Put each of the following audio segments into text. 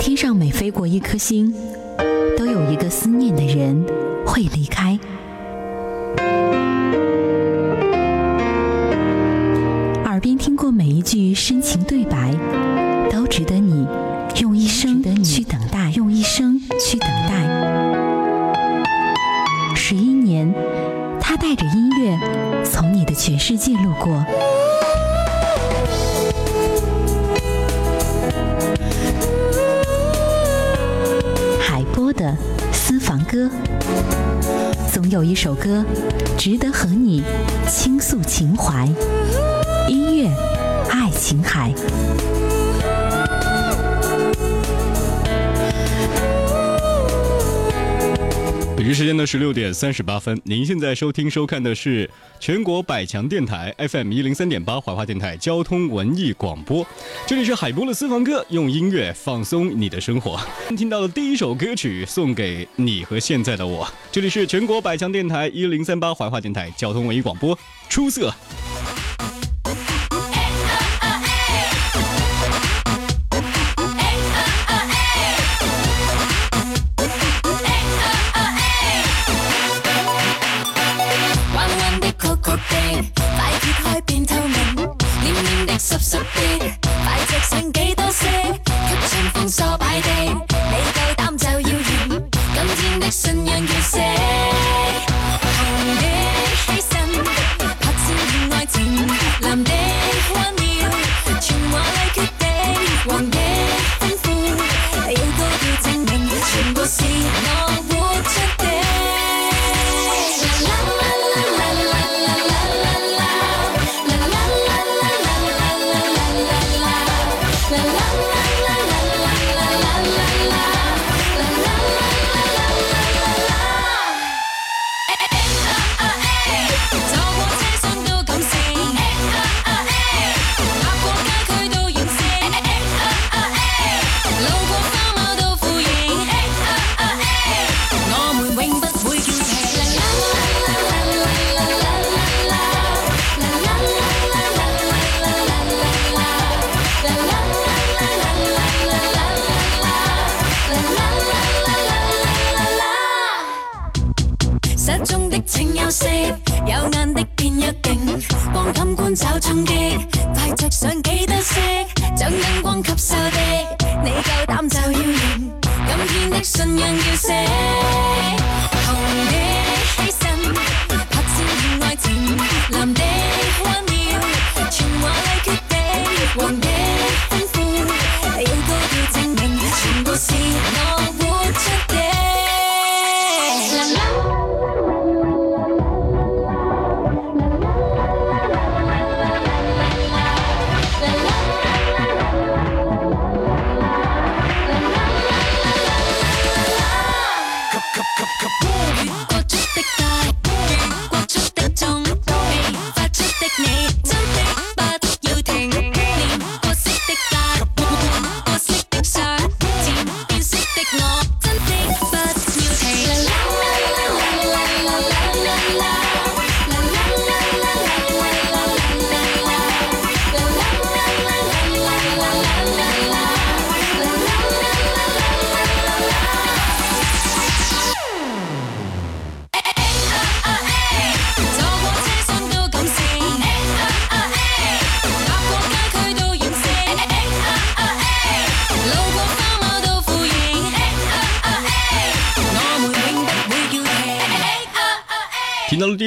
天上每飞过一颗星，都有一个思念的人会离开。耳边听过每一句深情对白，都值得你用一生去等待，用一生去等待。十一年，他带着音乐从你的全世界路过。房歌，总有一首歌值得和你倾诉情怀。音乐，爱琴海。北京时间的十六点三十八分，您现在收听收看的是全国百强电台 FM 一零三点八怀化电台交通文艺广播，这里是海波的私房歌，用音乐放松你的生活。听到的第一首歌曲送给你和现在的我，这里是全国百强电台一零三八怀化电台交通文艺广播，出色。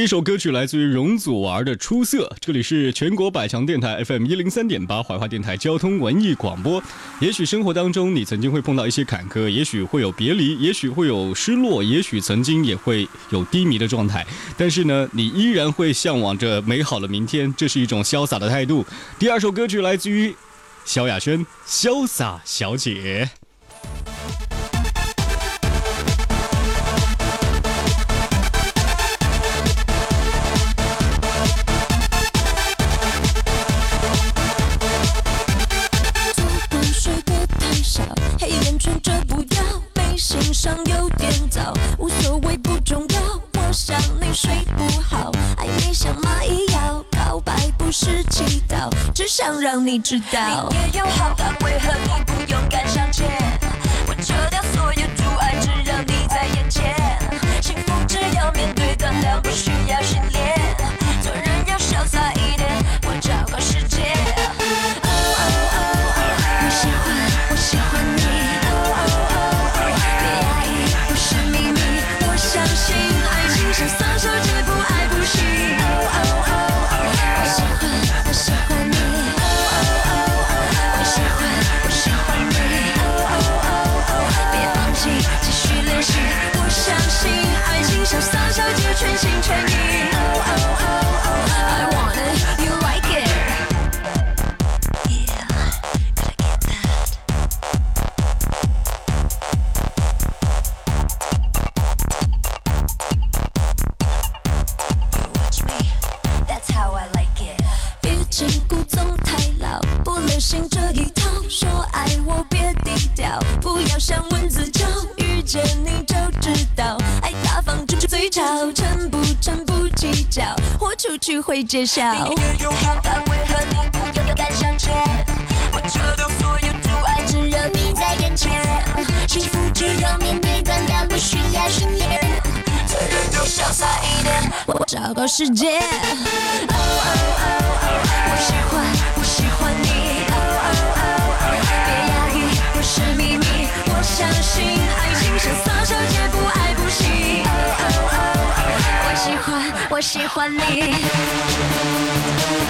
一首歌曲，来自于容祖儿的《出色》。这里是全国百强电台 FM 一零三点八怀化电台交通文艺广播。也许生活当中你曾经会碰到一些坎坷，也许会有别离，也许会有失落，也许曾经也会有低迷的状态。但是呢，你依然会向往着美好的明天，这是一种潇洒的态度。第二首歌曲来自于萧亚轩，《潇洒小姐》。只想让你知道。你也有好感，为何你不勇敢向前？我撤掉所有阻碍，只要你在眼前。幸福只要面对，断了不需要心。嘴角从不长不计较豁出去会揭晓明明有好为何你不敢向前我撤掉所有阻碍只你在眼前幸福只要面对不需要训练潇洒一点我世界 oh oh oh oh 我喜欢我喜欢你 oh oh oh oh 别压抑不是秘密我相信我喜欢你。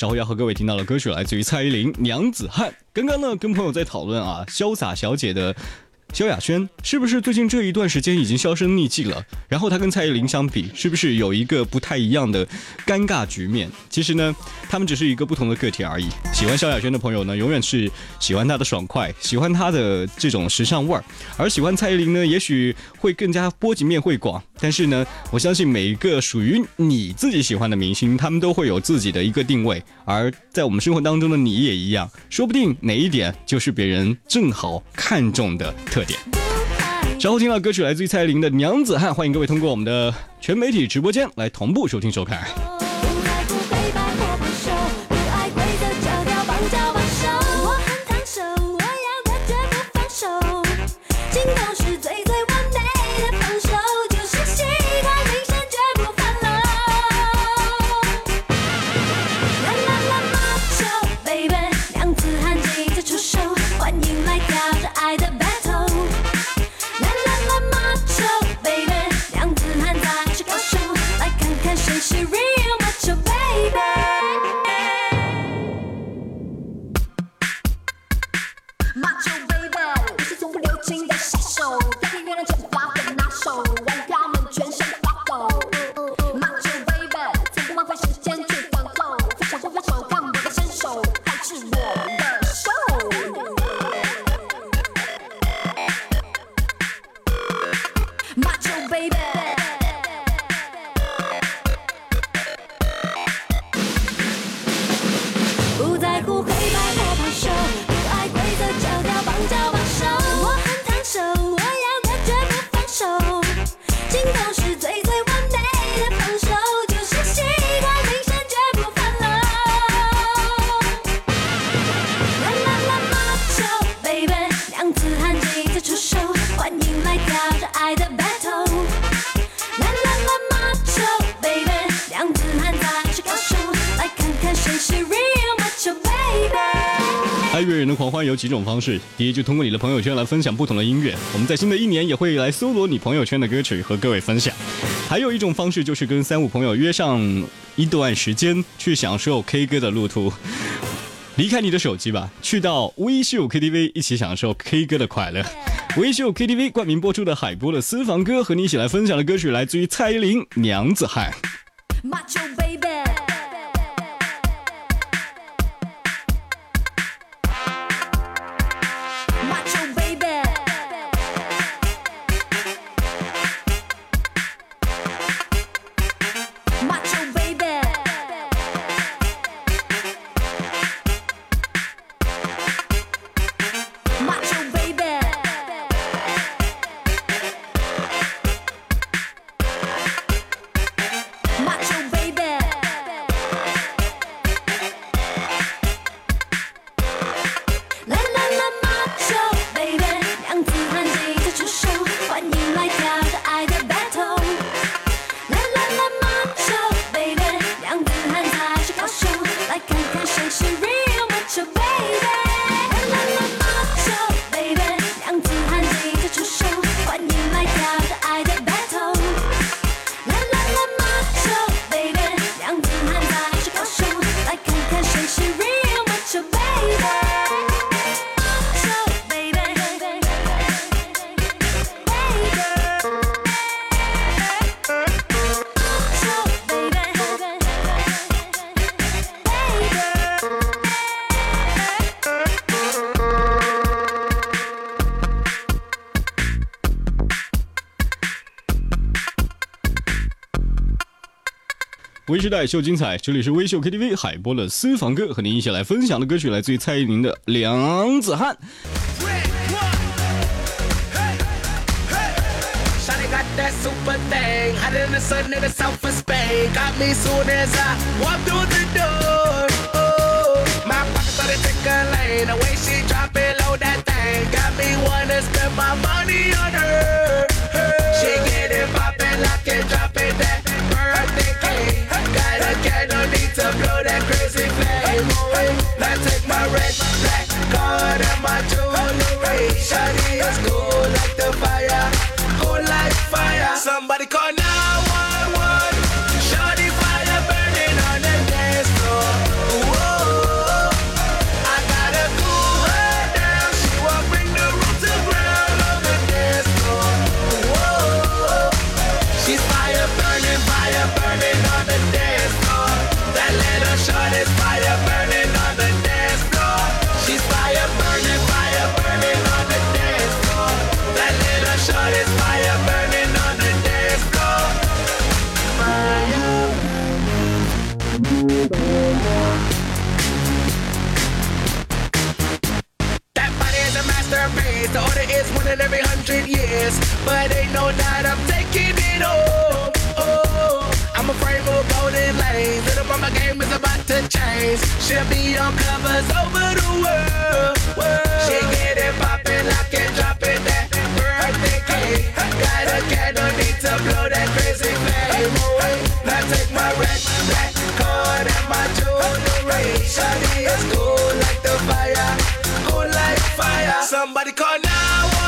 稍后要和各位听到的歌曲来自于蔡依林《娘子汉》。刚刚呢，跟朋友在讨论啊，潇洒小姐的萧亚轩是不是最近这一段时间已经销声匿迹了？然后她跟蔡依林相比，是不是有一个不太一样的尴尬局面？其实呢，他们只是一个不同的个体而已。喜欢萧亚轩的朋友呢，永远是喜欢她的爽快，喜欢她的这种时尚味儿；而喜欢蔡依林呢，也许会更加波及面会广。但是呢，我相信每一个属于你自己喜欢的明星，他们都会有自己的一个定位。而在我们生活当中的你也一样，说不定哪一点就是别人正好看中的特点。稍后听到歌曲来自于蔡依林的《娘子汉》，欢迎各位通过我们的全媒体直播间来同步收听收看。不狂欢有几种方式，第一就通过你的朋友圈来分享不同的音乐，我们在新的一年也会来搜罗你朋友圈的歌曲和各位分享。还有一种方式就是跟三五朋友约上一段时间去享受 K 歌的路途。离开你的手机吧，去到微秀 KTV 一起享受 K 歌的快乐。微秀 KTV 冠名播出的海波的私房歌和你一起来分享的歌曲来自于蔡依林《娘子汉》。微时代秀精彩，这里是微秀 KTV 海波的私房歌，和您一起来分享的歌曲来自于蔡依林的《梁子汉》。That crazy flame. Now take my red, She'll be on covers over the world. world. She get it poppin', lock it, drop it, that birthday cake. Got a candle, need to blow that crazy flame. Now take my red, black card and my jewelry. Shawty is cool like the fire, cool like fire. Somebody call 911.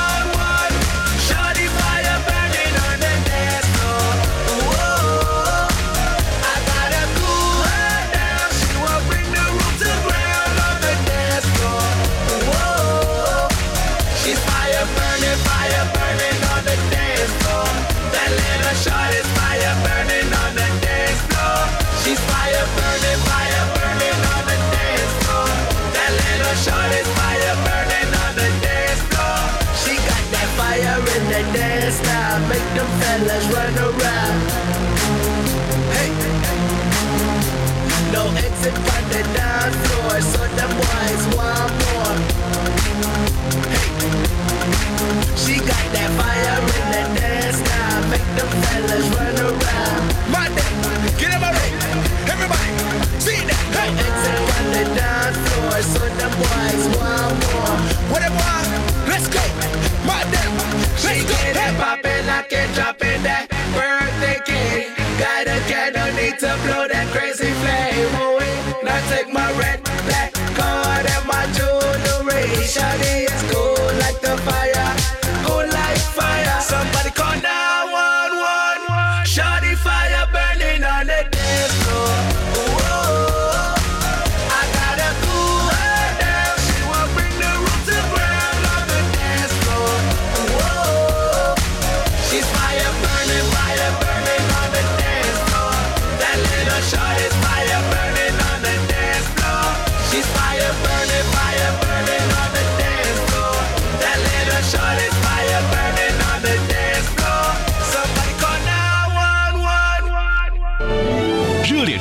Exit from the dance floor, so the boys want more. She got that fire in the dance now. Make them fellas run around. My damn, get up already. Everybody, see that. Hey, exit from the dance floor, so the boys want more. What it want? Let's go. My damn, let's she go. Get it poppin', lock it, dropping that birthday cake. Got a candle, need to blow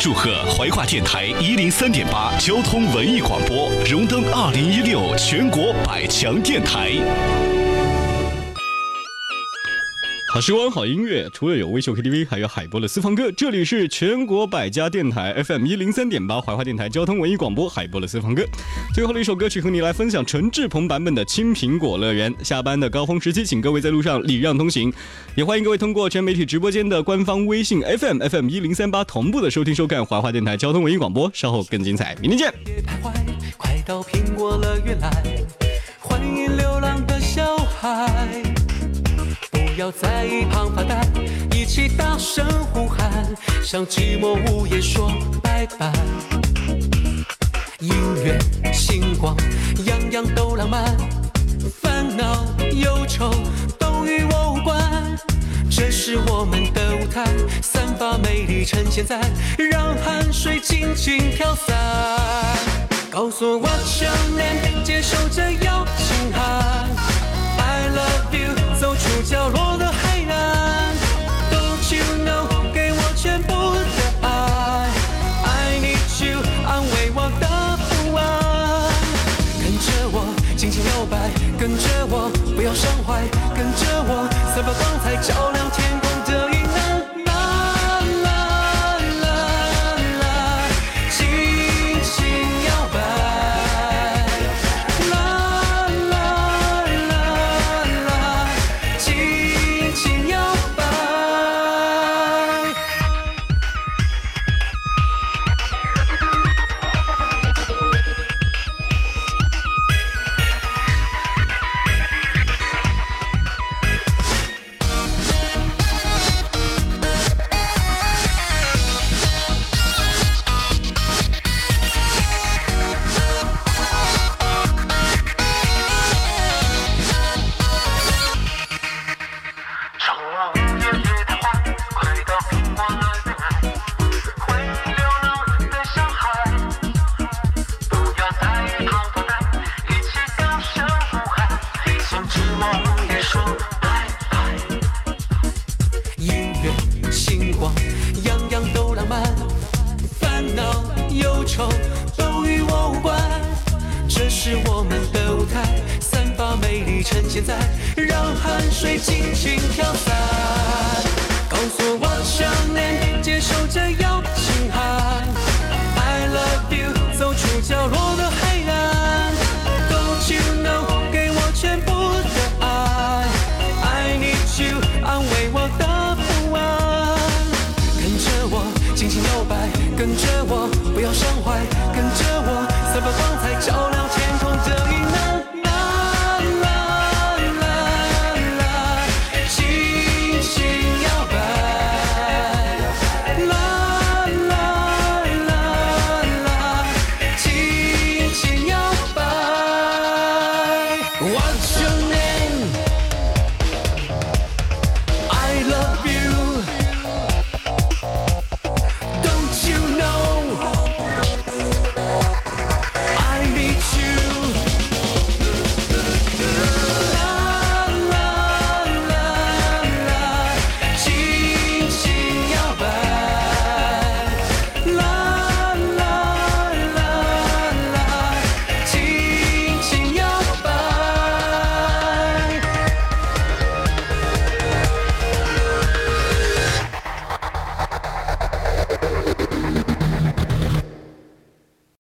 祝贺怀化电台一零三点八交通文艺广播荣登二零一六全国百强电台。好时光，好音乐，除了有微秀 KTV，还有海波的私房歌。这里是全国百家电台 FM 一零三点八怀化电台交通文艺广播，海波的私房歌。最后的一首歌曲和你来分享陈志朋版本的《青苹果乐园》。下班的高峰时期，请各位在路上礼让通行。也欢迎各位通过全媒体直播间的官方微信 FM FM 一零三八同步的收听收看怀化电台交通文艺广播。稍后更精彩，明天见。别徘徊，快到苹果乐园来，欢迎流浪的小孩。不要在一旁发呆，一起大声呼喊，向寂寞午夜说拜拜。音乐、星光，样样都浪漫，烦恼、忧愁都与我无关。这是我们的舞台，散发美丽呈现在，让汗水尽情飘散。告诉我想念接受这邀请函。角落的海岸。Don't you know，给我全部的爱。I need you，安慰我的不安。跟着我，尽情摇摆，跟着我，不要伤怀，跟着我，散发光彩，照亮天。